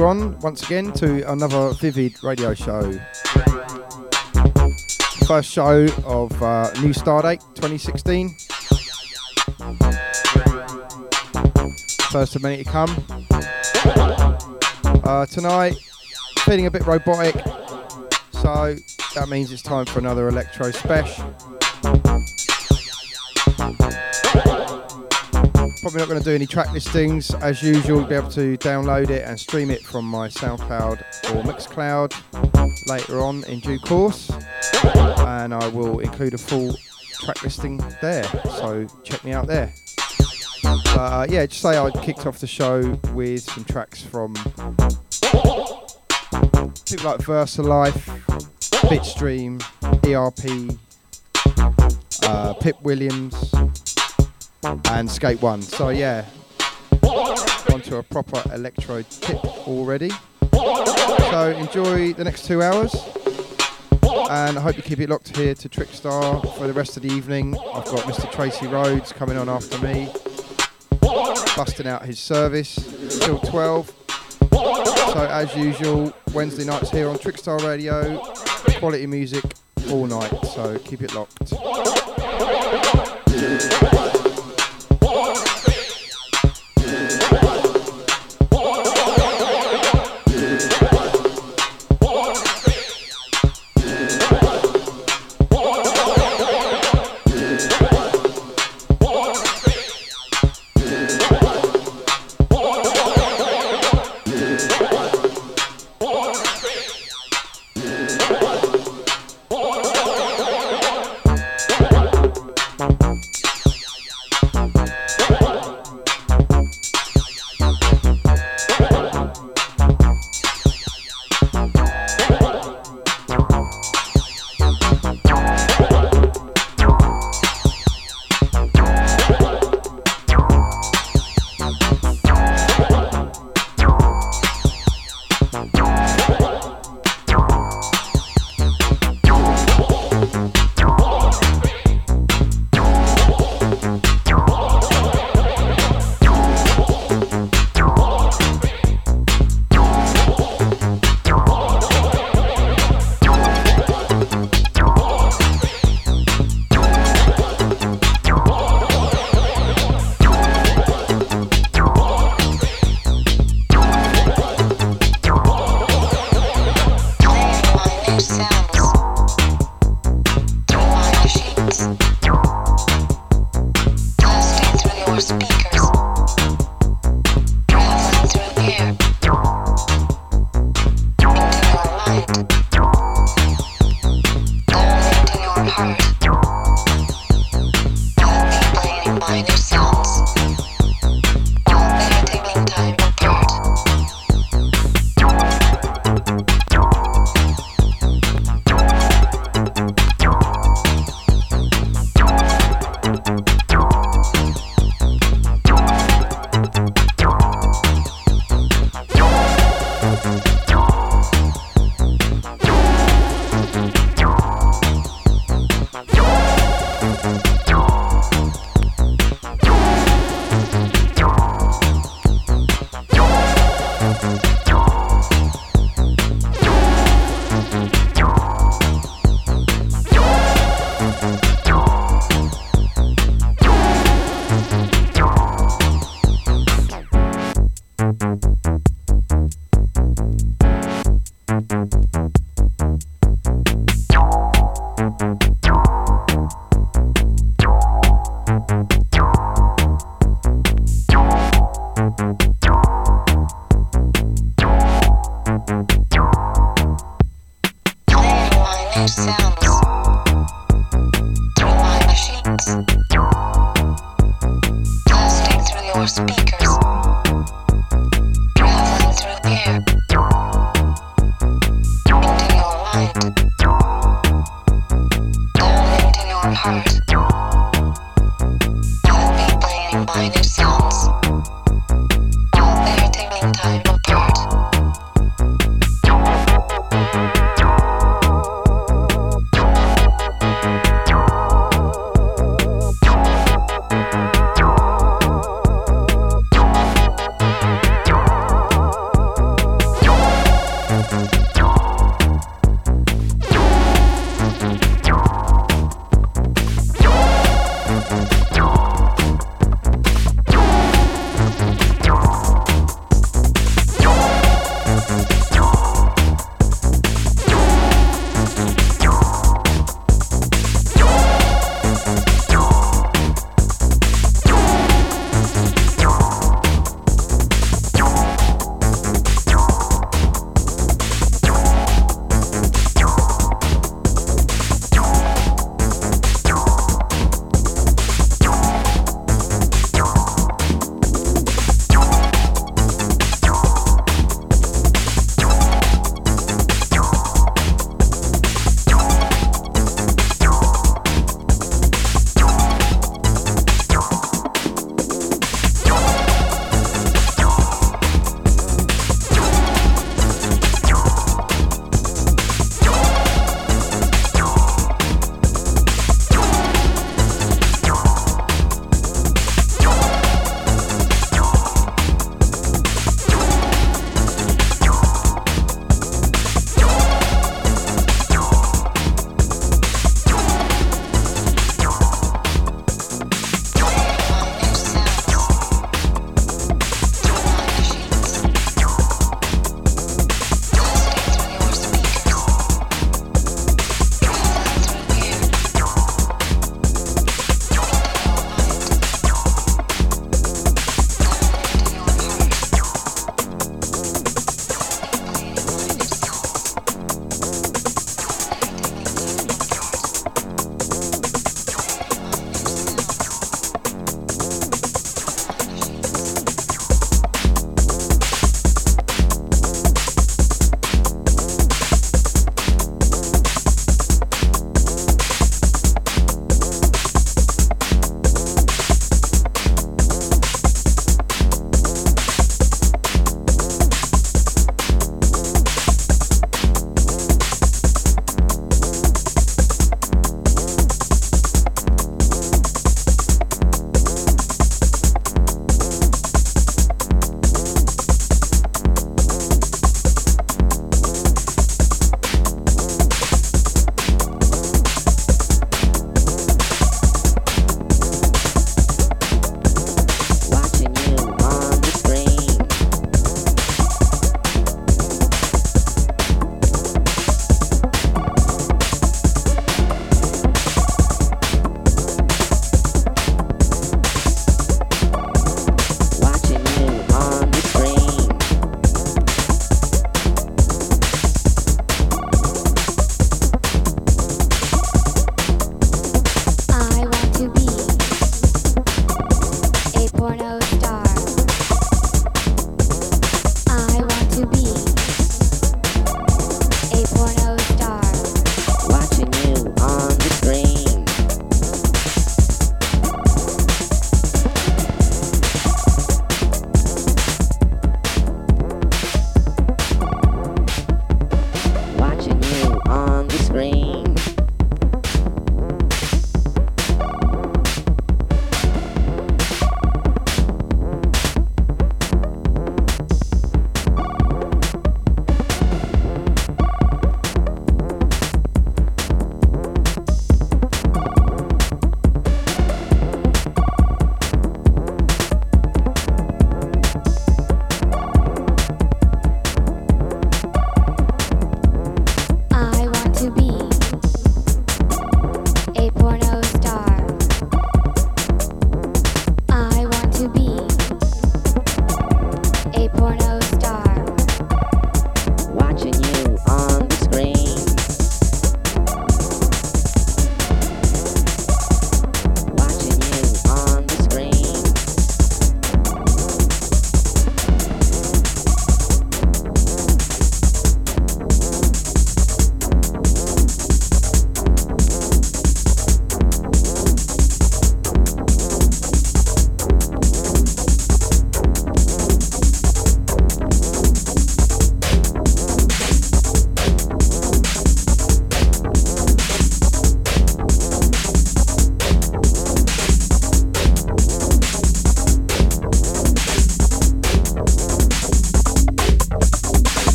everyone once again to another Vivid radio show. First show of uh, New Stardate 2016. First of many to come. Uh, tonight, feeling a bit robotic, so that means it's time for another electro special. Probably not going to do any track listings. As usual, you'll be able to download it and stream it from my SoundCloud or Mixcloud later on in due course. And I will include a full track listing there, so check me out there. But uh, yeah, just say I kicked off the show with some tracks from people like Versalife, Bitstream, ERP, uh, Pip Williams, and Scape One. So yeah, onto a proper electro tip already. So enjoy the next two hours, and I hope you keep it locked here to Trickstar for the rest of the evening. I've got Mr. Tracy Rhodes coming on after me, busting out his service till 12. So as usual, Wednesday nights here on Trickstar Radio, quality music all night. So keep it locked.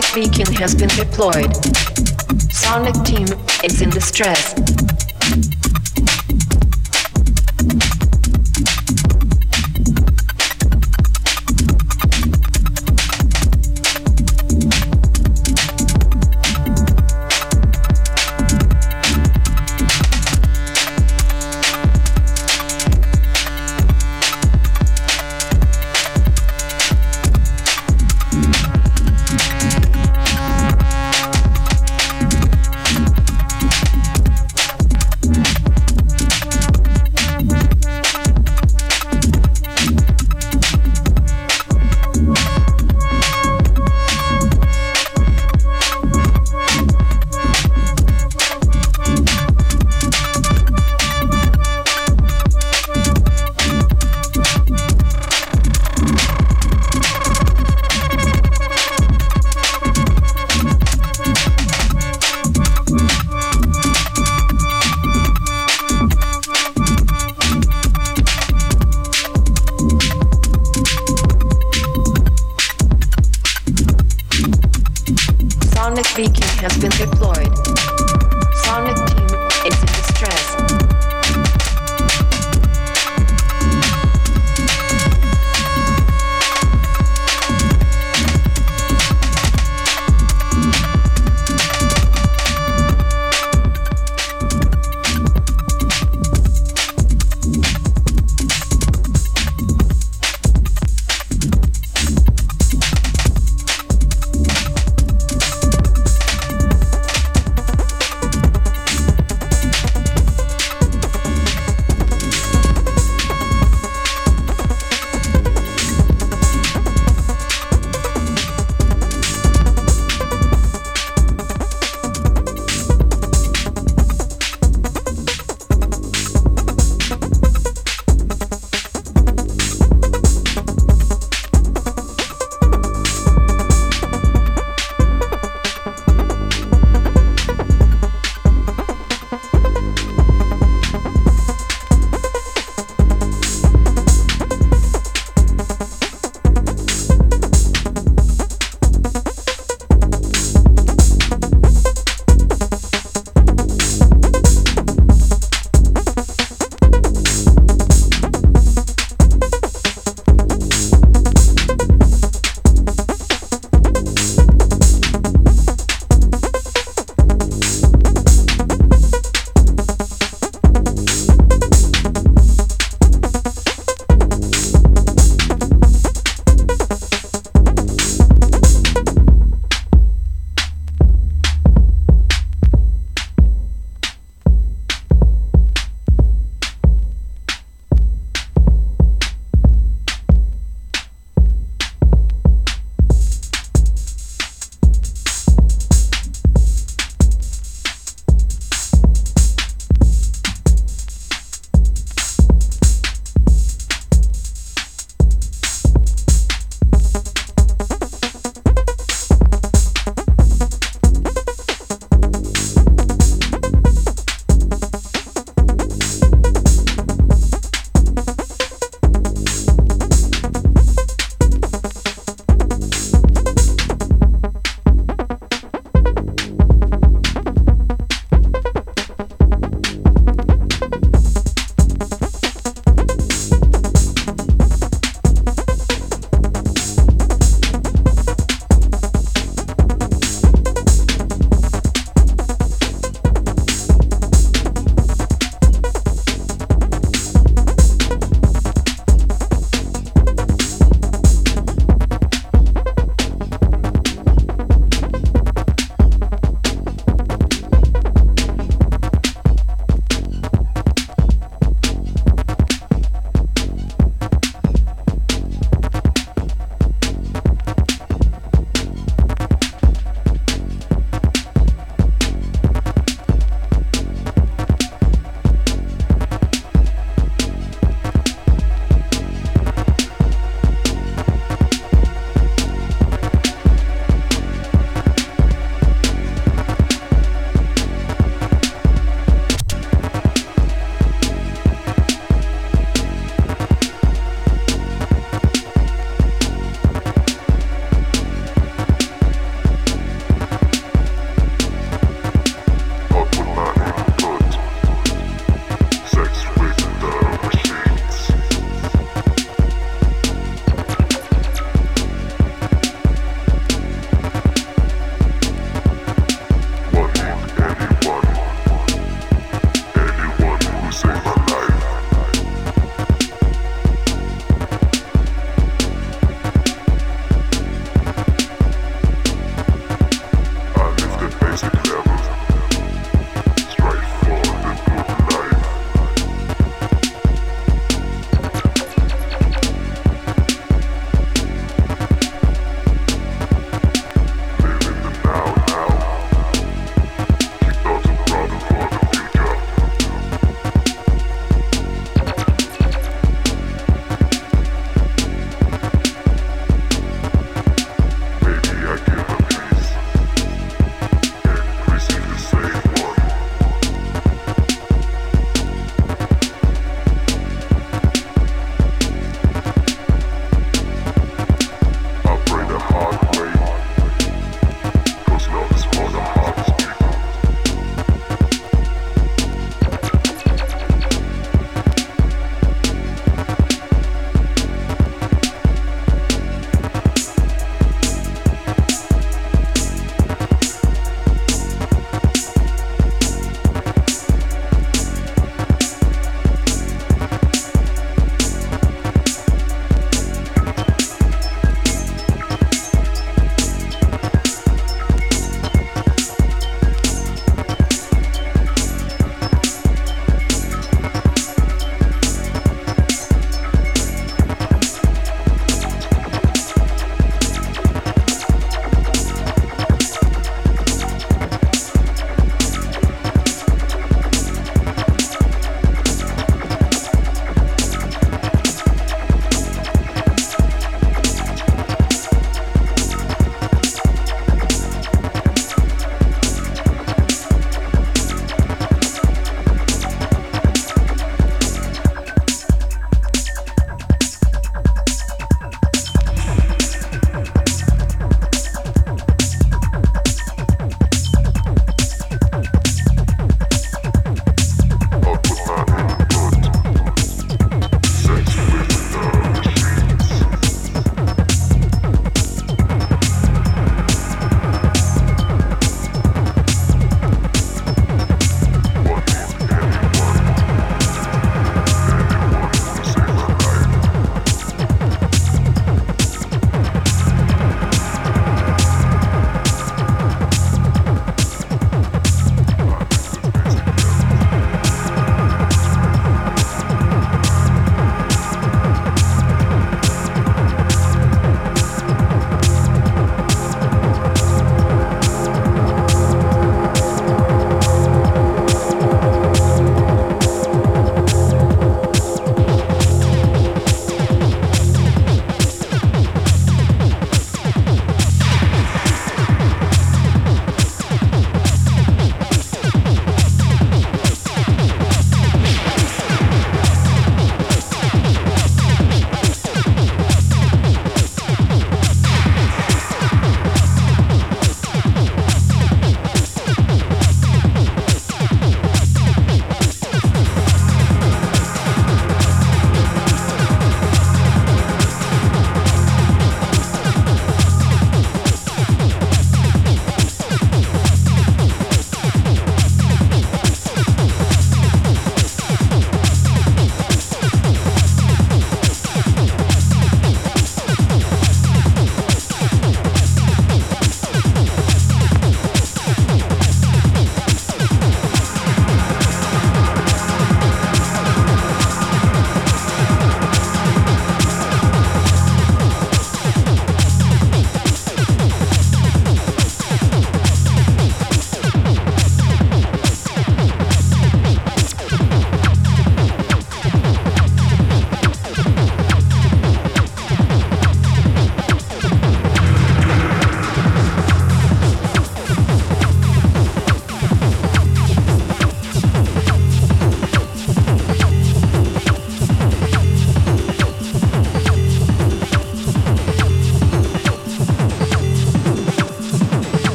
Sonic beacon has been deployed. Sonic team is in distress.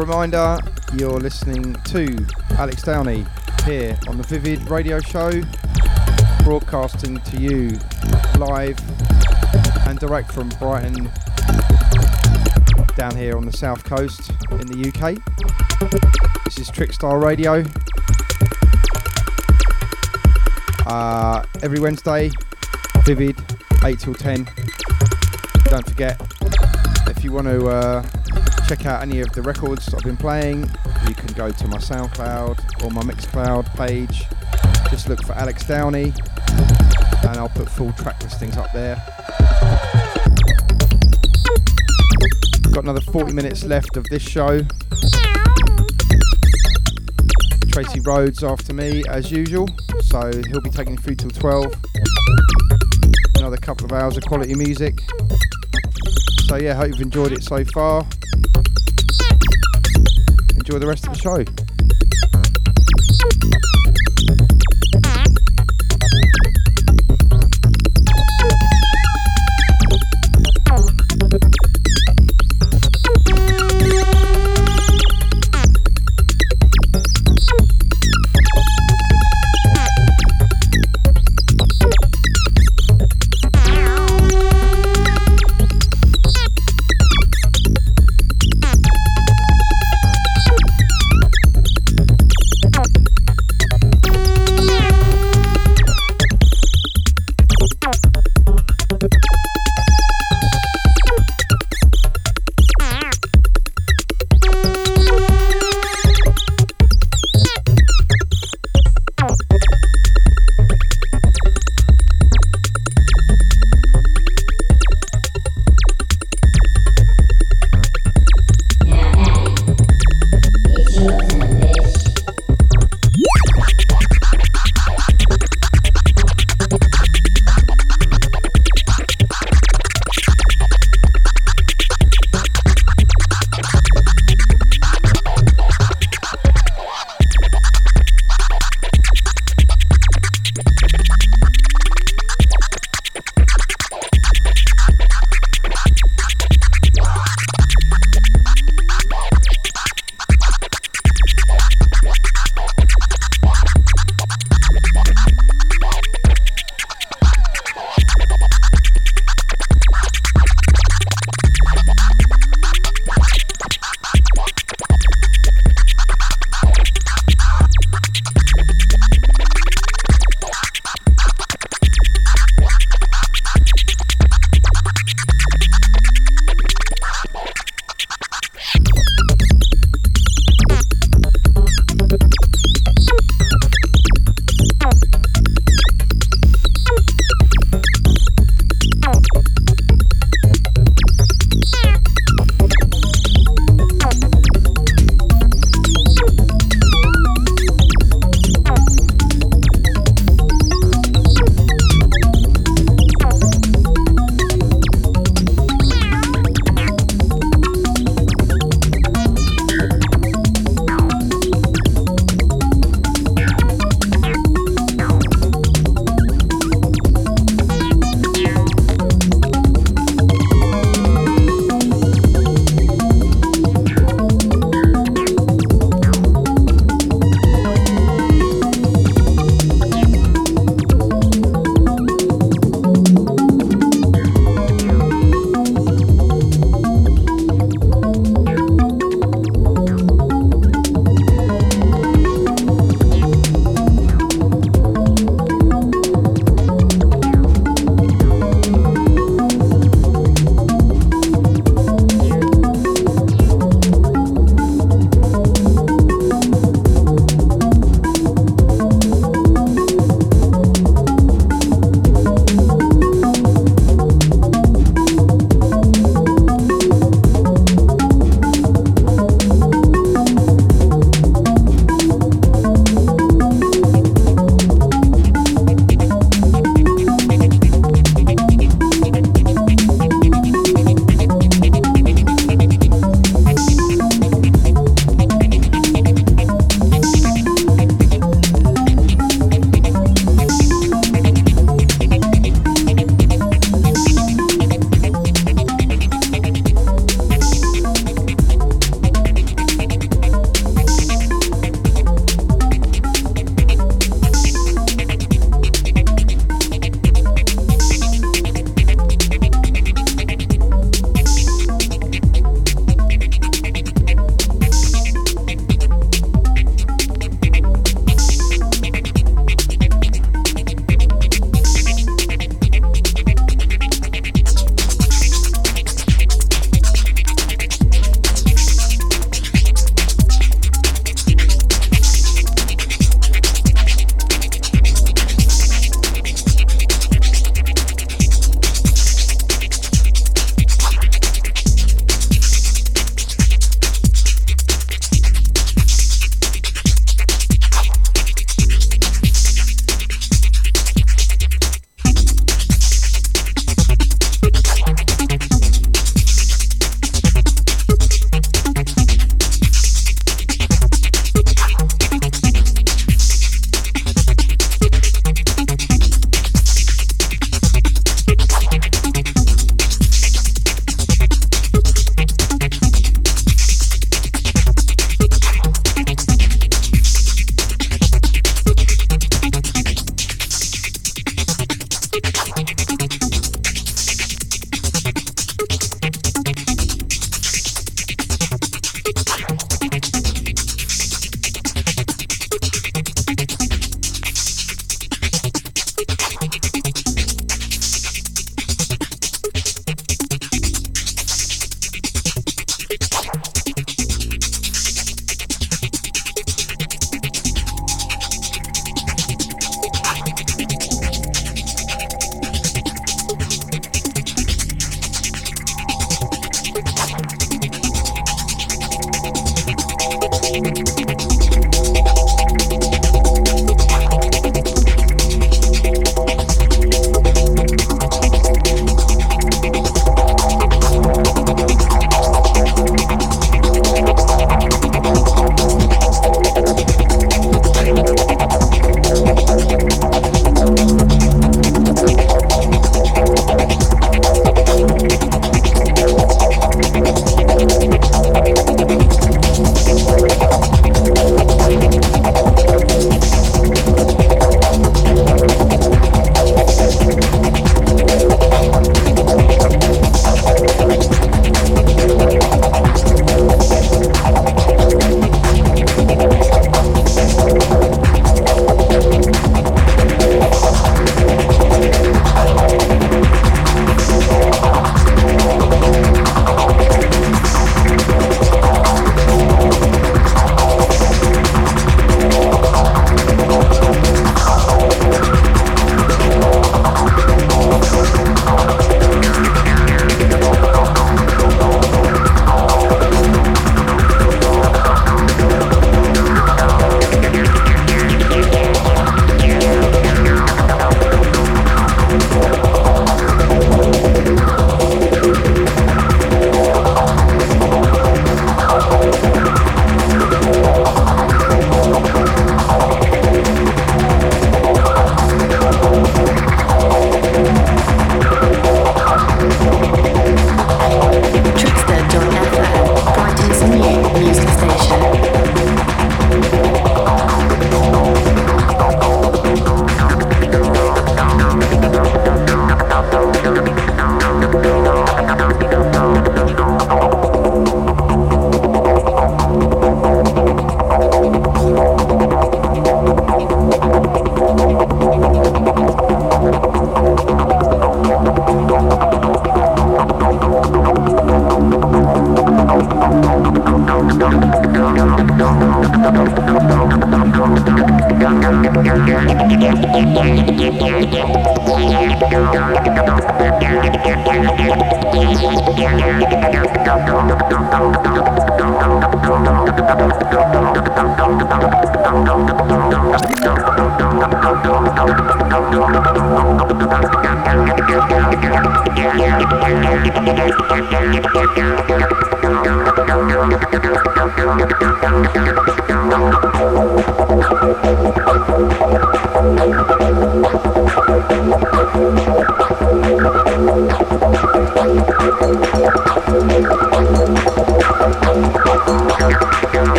Reminder you're listening to Alex Downey here on the Vivid Radio Show, broadcasting to you live and direct from Brighton down here on the south coast in the UK. This is Trickstar Radio. Uh, every Wednesday, Vivid, 8 till 10. Don't forget, if you want to uh, check out any of the records I've been playing, you can go to my SoundCloud or my Mixcloud page. Just look for Alex Downey and I'll put full track listings up there. Got another 40 minutes left of this show. Tracy Rhodes after me as usual, so he'll be taking through till 12. Another couple of hours of quality music. So yeah, hope you've enjoyed it so far. Enjoy the rest of the show.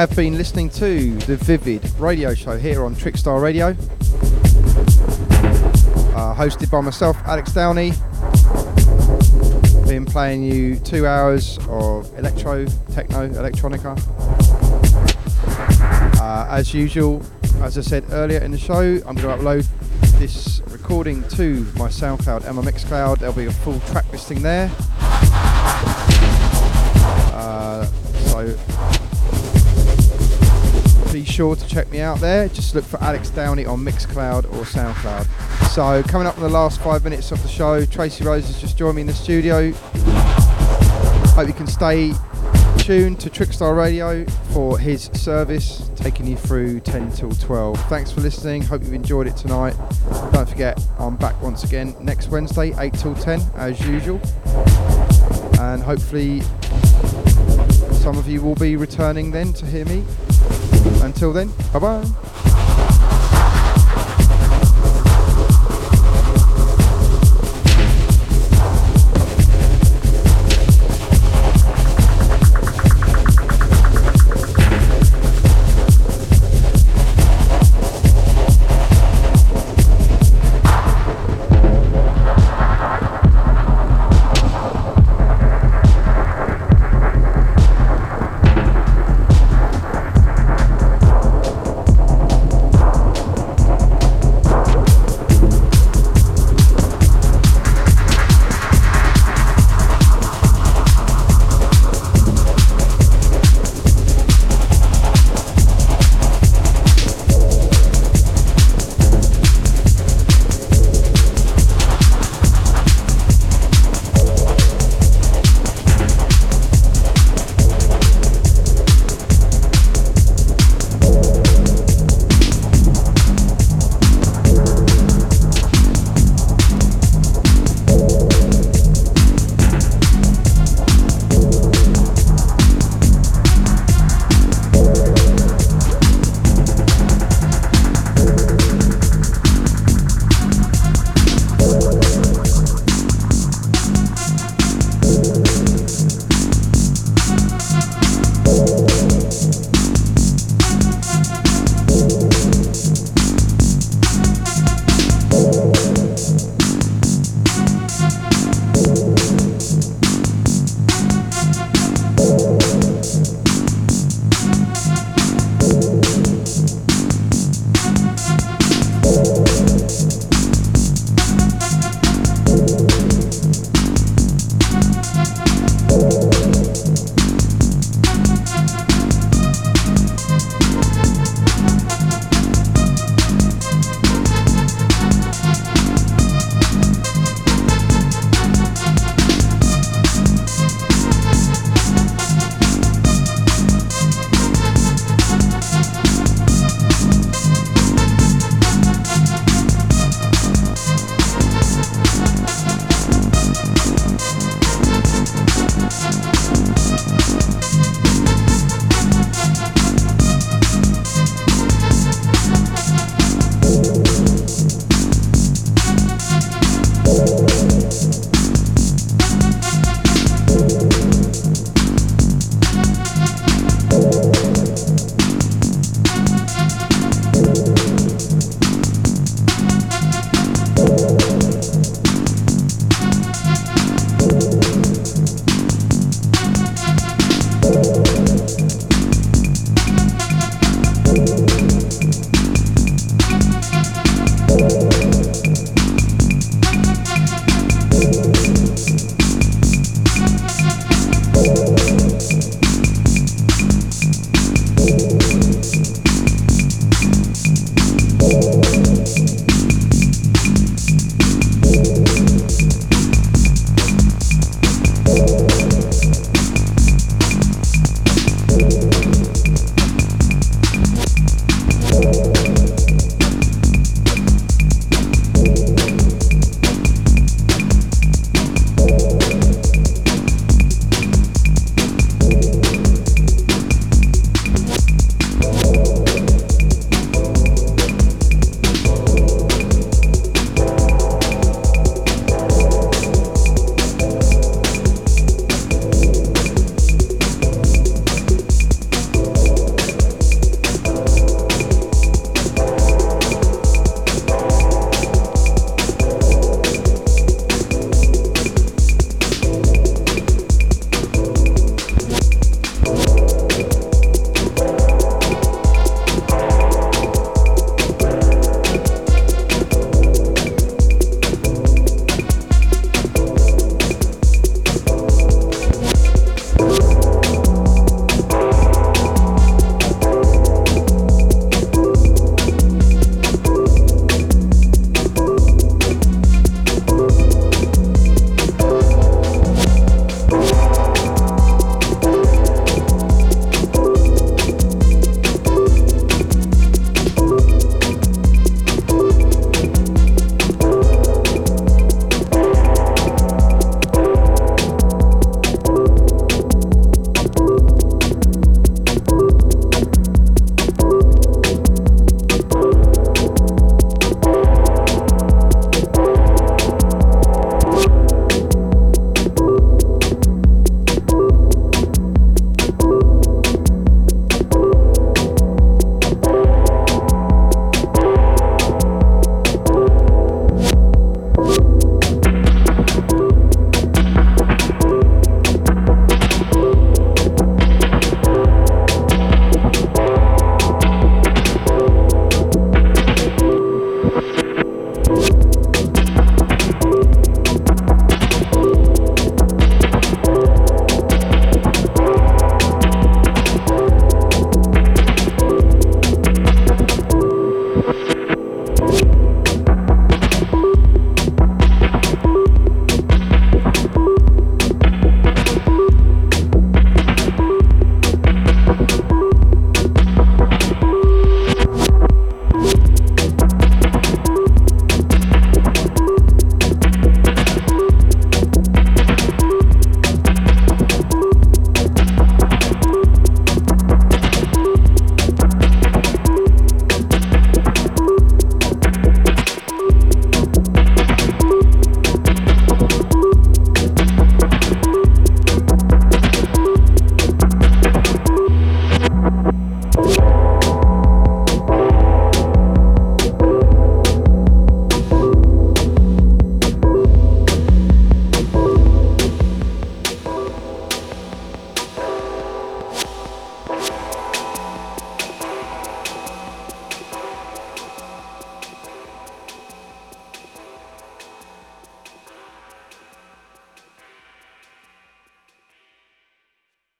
Have been listening to the Vivid radio show here on Trickstar Radio, uh, hosted by myself, Alex Downey. Been playing you two hours of electro, techno, electronica. Uh, as usual, as I said earlier in the show, I'm going to upload this recording to my SoundCloud and my Mixcloud. There'll be a full track listing there. Sure to check me out there. Just look for Alex Downey on Mixcloud or SoundCloud. So coming up in the last five minutes of the show, Tracy Rose has just joined me in the studio. Hope you can stay tuned to Trickstar Radio for his service, taking you through 10 till 12. Thanks for listening. Hope you've enjoyed it tonight. Don't forget, I'm back once again next Wednesday, 8 till 10, as usual. And hopefully, some of you will be returning then to hear me. Until then, bye bye.